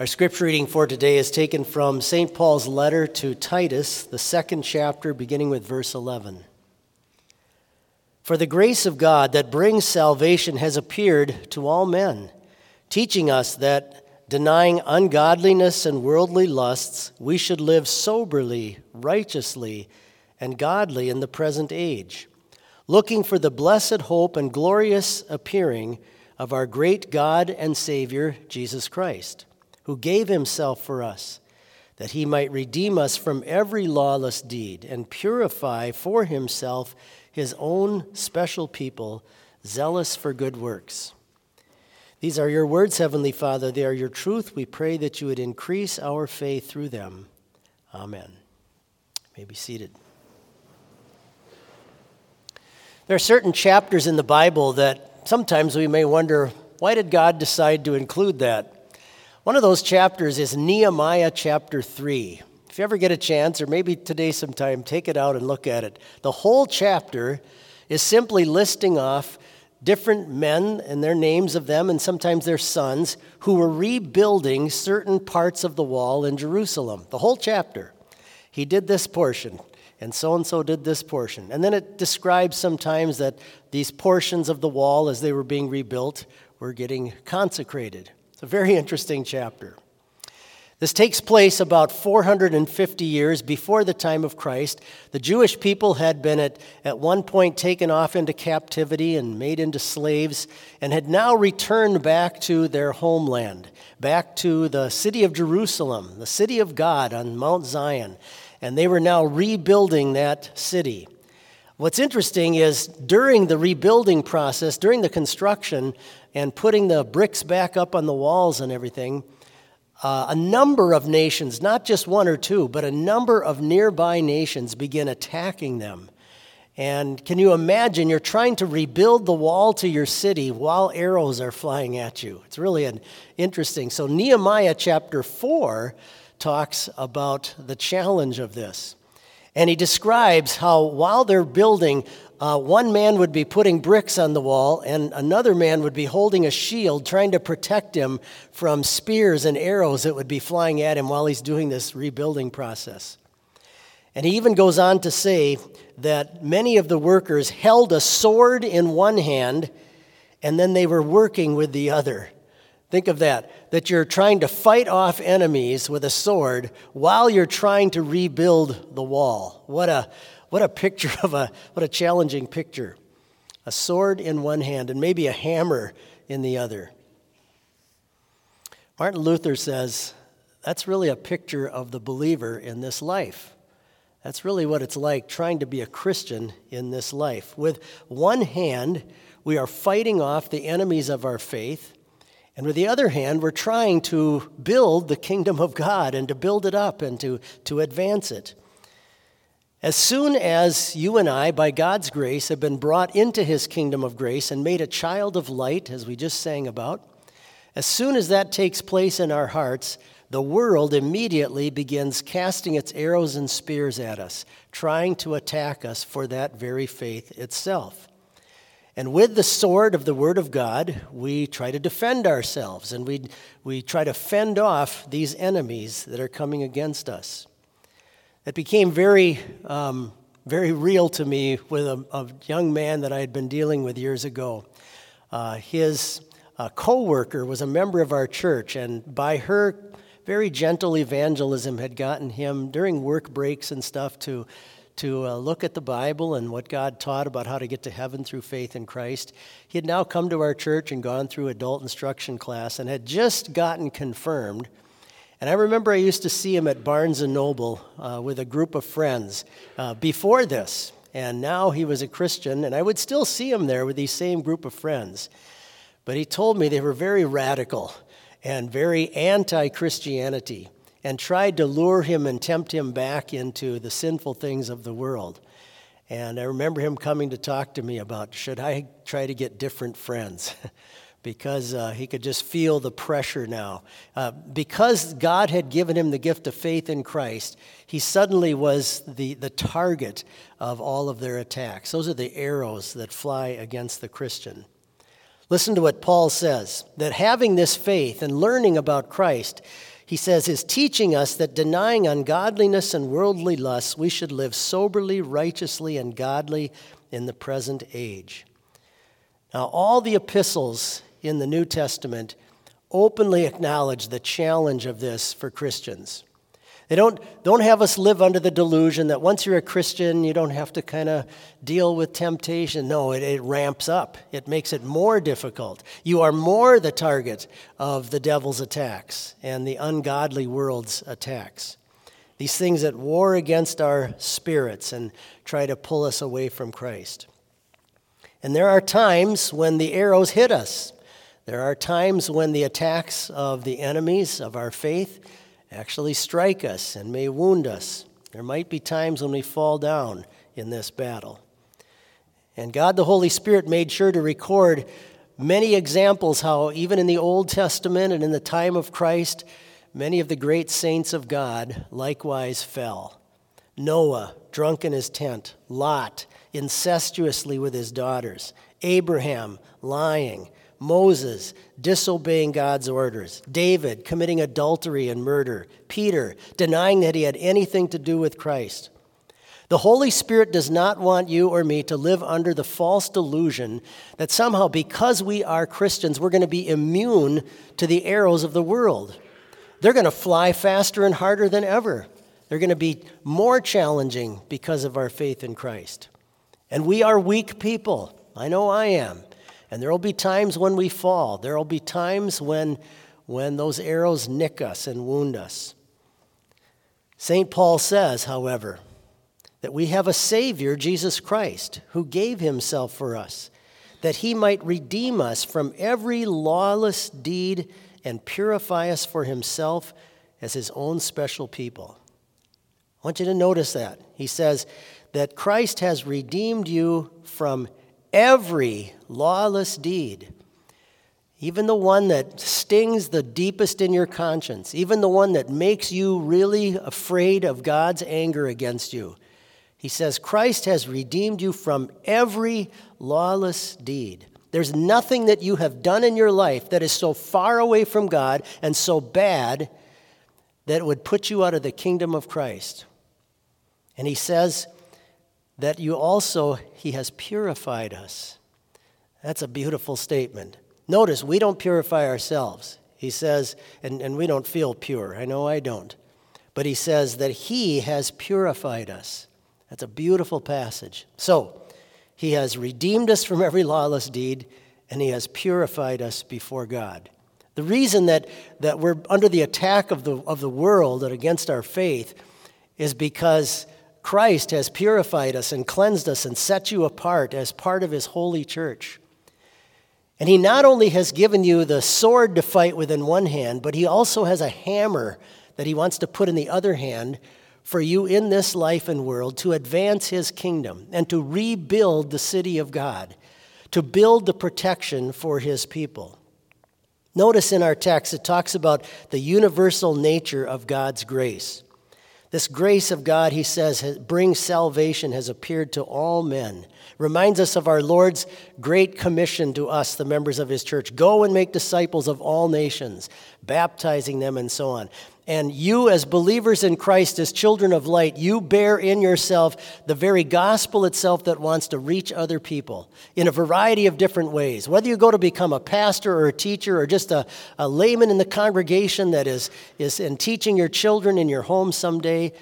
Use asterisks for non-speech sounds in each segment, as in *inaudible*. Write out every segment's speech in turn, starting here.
Our scripture reading for today is taken from St. Paul's letter to Titus, the second chapter, beginning with verse 11. For the grace of God that brings salvation has appeared to all men, teaching us that, denying ungodliness and worldly lusts, we should live soberly, righteously, and godly in the present age, looking for the blessed hope and glorious appearing of our great God and Savior, Jesus Christ who gave himself for us, that he might redeem us from every lawless deed and purify for himself his own special people, zealous for good works. These are your words, Heavenly Father. They are your truth. We pray that you would increase our faith through them. Amen. You may be seated. There are certain chapters in the Bible that sometimes we may wonder why did God decide to include that? One of those chapters is Nehemiah chapter 3. If you ever get a chance, or maybe today sometime, take it out and look at it. The whole chapter is simply listing off different men and their names of them, and sometimes their sons, who were rebuilding certain parts of the wall in Jerusalem. The whole chapter. He did this portion, and so and so did this portion. And then it describes sometimes that these portions of the wall, as they were being rebuilt, were getting consecrated. It's a very interesting chapter. This takes place about 450 years before the time of Christ. The Jewish people had been at, at one point taken off into captivity and made into slaves, and had now returned back to their homeland, back to the city of Jerusalem, the city of God on Mount Zion. And they were now rebuilding that city. What's interesting is during the rebuilding process, during the construction, and putting the bricks back up on the walls and everything, uh, a number of nations, not just one or two, but a number of nearby nations begin attacking them. And can you imagine you're trying to rebuild the wall to your city while arrows are flying at you? It's really an interesting. So Nehemiah chapter 4 talks about the challenge of this. And he describes how while they're building, uh, one man would be putting bricks on the wall, and another man would be holding a shield trying to protect him from spears and arrows that would be flying at him while he's doing this rebuilding process. And he even goes on to say that many of the workers held a sword in one hand and then they were working with the other. Think of that, that you're trying to fight off enemies with a sword while you're trying to rebuild the wall. What a, what a picture of a, what a challenging picture. A sword in one hand and maybe a hammer in the other. Martin Luther says that's really a picture of the believer in this life. That's really what it's like trying to be a Christian in this life. With one hand, we are fighting off the enemies of our faith, and with the other hand, we're trying to build the kingdom of God and to build it up and to, to advance it. As soon as you and I, by God's grace, have been brought into his kingdom of grace and made a child of light, as we just sang about, as soon as that takes place in our hearts, the world immediately begins casting its arrows and spears at us, trying to attack us for that very faith itself. And with the sword of the Word of God, we try to defend ourselves and we, we try to fend off these enemies that are coming against us. It became very, um, very real to me with a, a, young man that I had been dealing with years ago. Uh, his uh, co worker was a member of our church, and by her very gentle evangelism, had gotten him during work breaks and stuff to, to uh, look at the Bible and what God taught about how to get to heaven through faith in Christ. He had now come to our church and gone through adult instruction class and had just gotten confirmed and I remember I used to see him at Barnes and Noble uh, with a group of friends uh, before this. And now he was a Christian, and I would still see him there with these same group of friends. But he told me they were very radical and very anti Christianity and tried to lure him and tempt him back into the sinful things of the world. And I remember him coming to talk to me about should I try to get different friends? *laughs* because uh, he could just feel the pressure now. Uh, because God had given him the gift of faith in Christ, he suddenly was the, the target of all of their attacks. Those are the arrows that fly against the Christian. Listen to what Paul says that having this faith and learning about Christ, he says, is teaching us that denying ungodliness and worldly lusts, we should live soberly, righteously, and godly in the present age. Now, all the epistles in the New Testament openly acknowledge the challenge of this for Christians. They don't, don't have us live under the delusion that once you're a Christian, you don't have to kind of deal with temptation. No, it, it ramps up, it makes it more difficult. You are more the target of the devil's attacks and the ungodly world's attacks. These things that war against our spirits and try to pull us away from Christ. And there are times when the arrows hit us. There are times when the attacks of the enemies of our faith actually strike us and may wound us. There might be times when we fall down in this battle. And God the Holy Spirit made sure to record many examples how, even in the Old Testament and in the time of Christ, many of the great saints of God likewise fell. Noah, drunk in his tent, Lot, incestuously with his daughters, Abraham, lying, Moses disobeying God's orders, David committing adultery and murder, Peter denying that he had anything to do with Christ. The Holy Spirit does not want you or me to live under the false delusion that somehow, because we are Christians, we're going to be immune to the arrows of the world. They're going to fly faster and harder than ever. They're going to be more challenging because of our faith in Christ. And we are weak people. I know I am. And there will be times when we fall. There will be times when, when those arrows nick us and wound us. St. Paul says, however, that we have a Savior, Jesus Christ, who gave himself for us, that he might redeem us from every lawless deed and purify us for himself as his own special people. I want you to notice that. He says that Christ has redeemed you from every lawless deed, even the one that stings the deepest in your conscience, even the one that makes you really afraid of God's anger against you. He says, Christ has redeemed you from every lawless deed. There's nothing that you have done in your life that is so far away from God and so bad that it would put you out of the kingdom of Christ. And he says, that you also, He has purified us. That's a beautiful statement. Notice, we don't purify ourselves. He says, and, and we don't feel pure. I know I don't. But He says that He has purified us. That's a beautiful passage. So, He has redeemed us from every lawless deed, and He has purified us before God. The reason that, that we're under the attack of the, of the world and against our faith is because Christ has purified us and cleansed us and set you apart as part of his holy church. And he not only has given you the sword to fight with in one hand, but he also has a hammer that he wants to put in the other hand for you in this life and world to advance his kingdom and to rebuild the city of God, to build the protection for his people. Notice in our text, it talks about the universal nature of God's grace. This grace of God, he says, brings salvation, has appeared to all men. Reminds us of our Lord's great commission to us, the members of his church go and make disciples of all nations, baptizing them and so on. And you, as believers in Christ, as children of light, you bear in yourself the very gospel itself that wants to reach other people in a variety of different ways. Whether you go to become a pastor or a teacher or just a, a layman in the congregation that is, is in teaching your children in your home someday,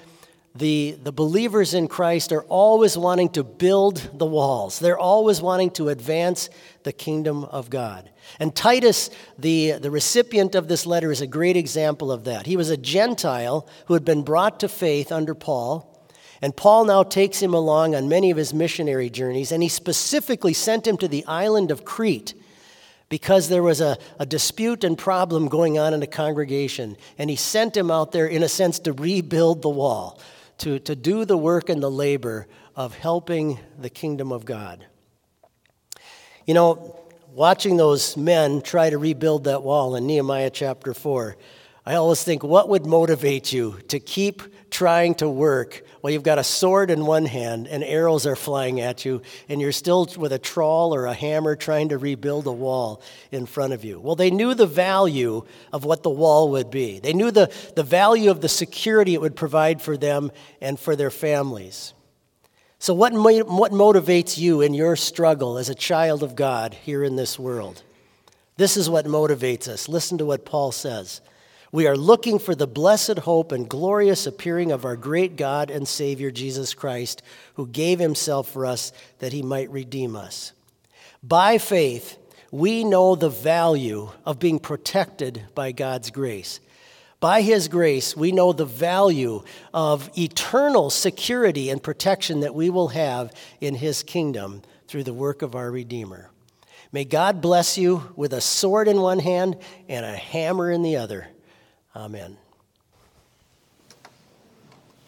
the, the believers in Christ are always wanting to build the walls. They're always wanting to advance the kingdom of God. And Titus, the, the recipient of this letter, is a great example of that. He was a Gentile who had been brought to faith under Paul. And Paul now takes him along on many of his missionary journeys, and he specifically sent him to the island of Crete because there was a, a dispute and problem going on in the congregation. And he sent him out there, in a sense, to rebuild the wall to, to do the work and the labor of helping the kingdom of God. You know, watching those men try to rebuild that wall in Nehemiah chapter 4, I always think, what would motivate you to keep trying to work while you've got a sword in one hand and arrows are flying at you, and you're still with a trawl or a hammer trying to rebuild a wall in front of you? Well, they knew the value of what the wall would be, they knew the, the value of the security it would provide for them and for their families. So, what, what motivates you in your struggle as a child of God here in this world? This is what motivates us. Listen to what Paul says. We are looking for the blessed hope and glorious appearing of our great God and Savior Jesus Christ, who gave himself for us that he might redeem us. By faith, we know the value of being protected by God's grace. By His grace, we know the value of eternal security and protection that we will have in His kingdom through the work of our Redeemer. May God bless you with a sword in one hand and a hammer in the other. Amen.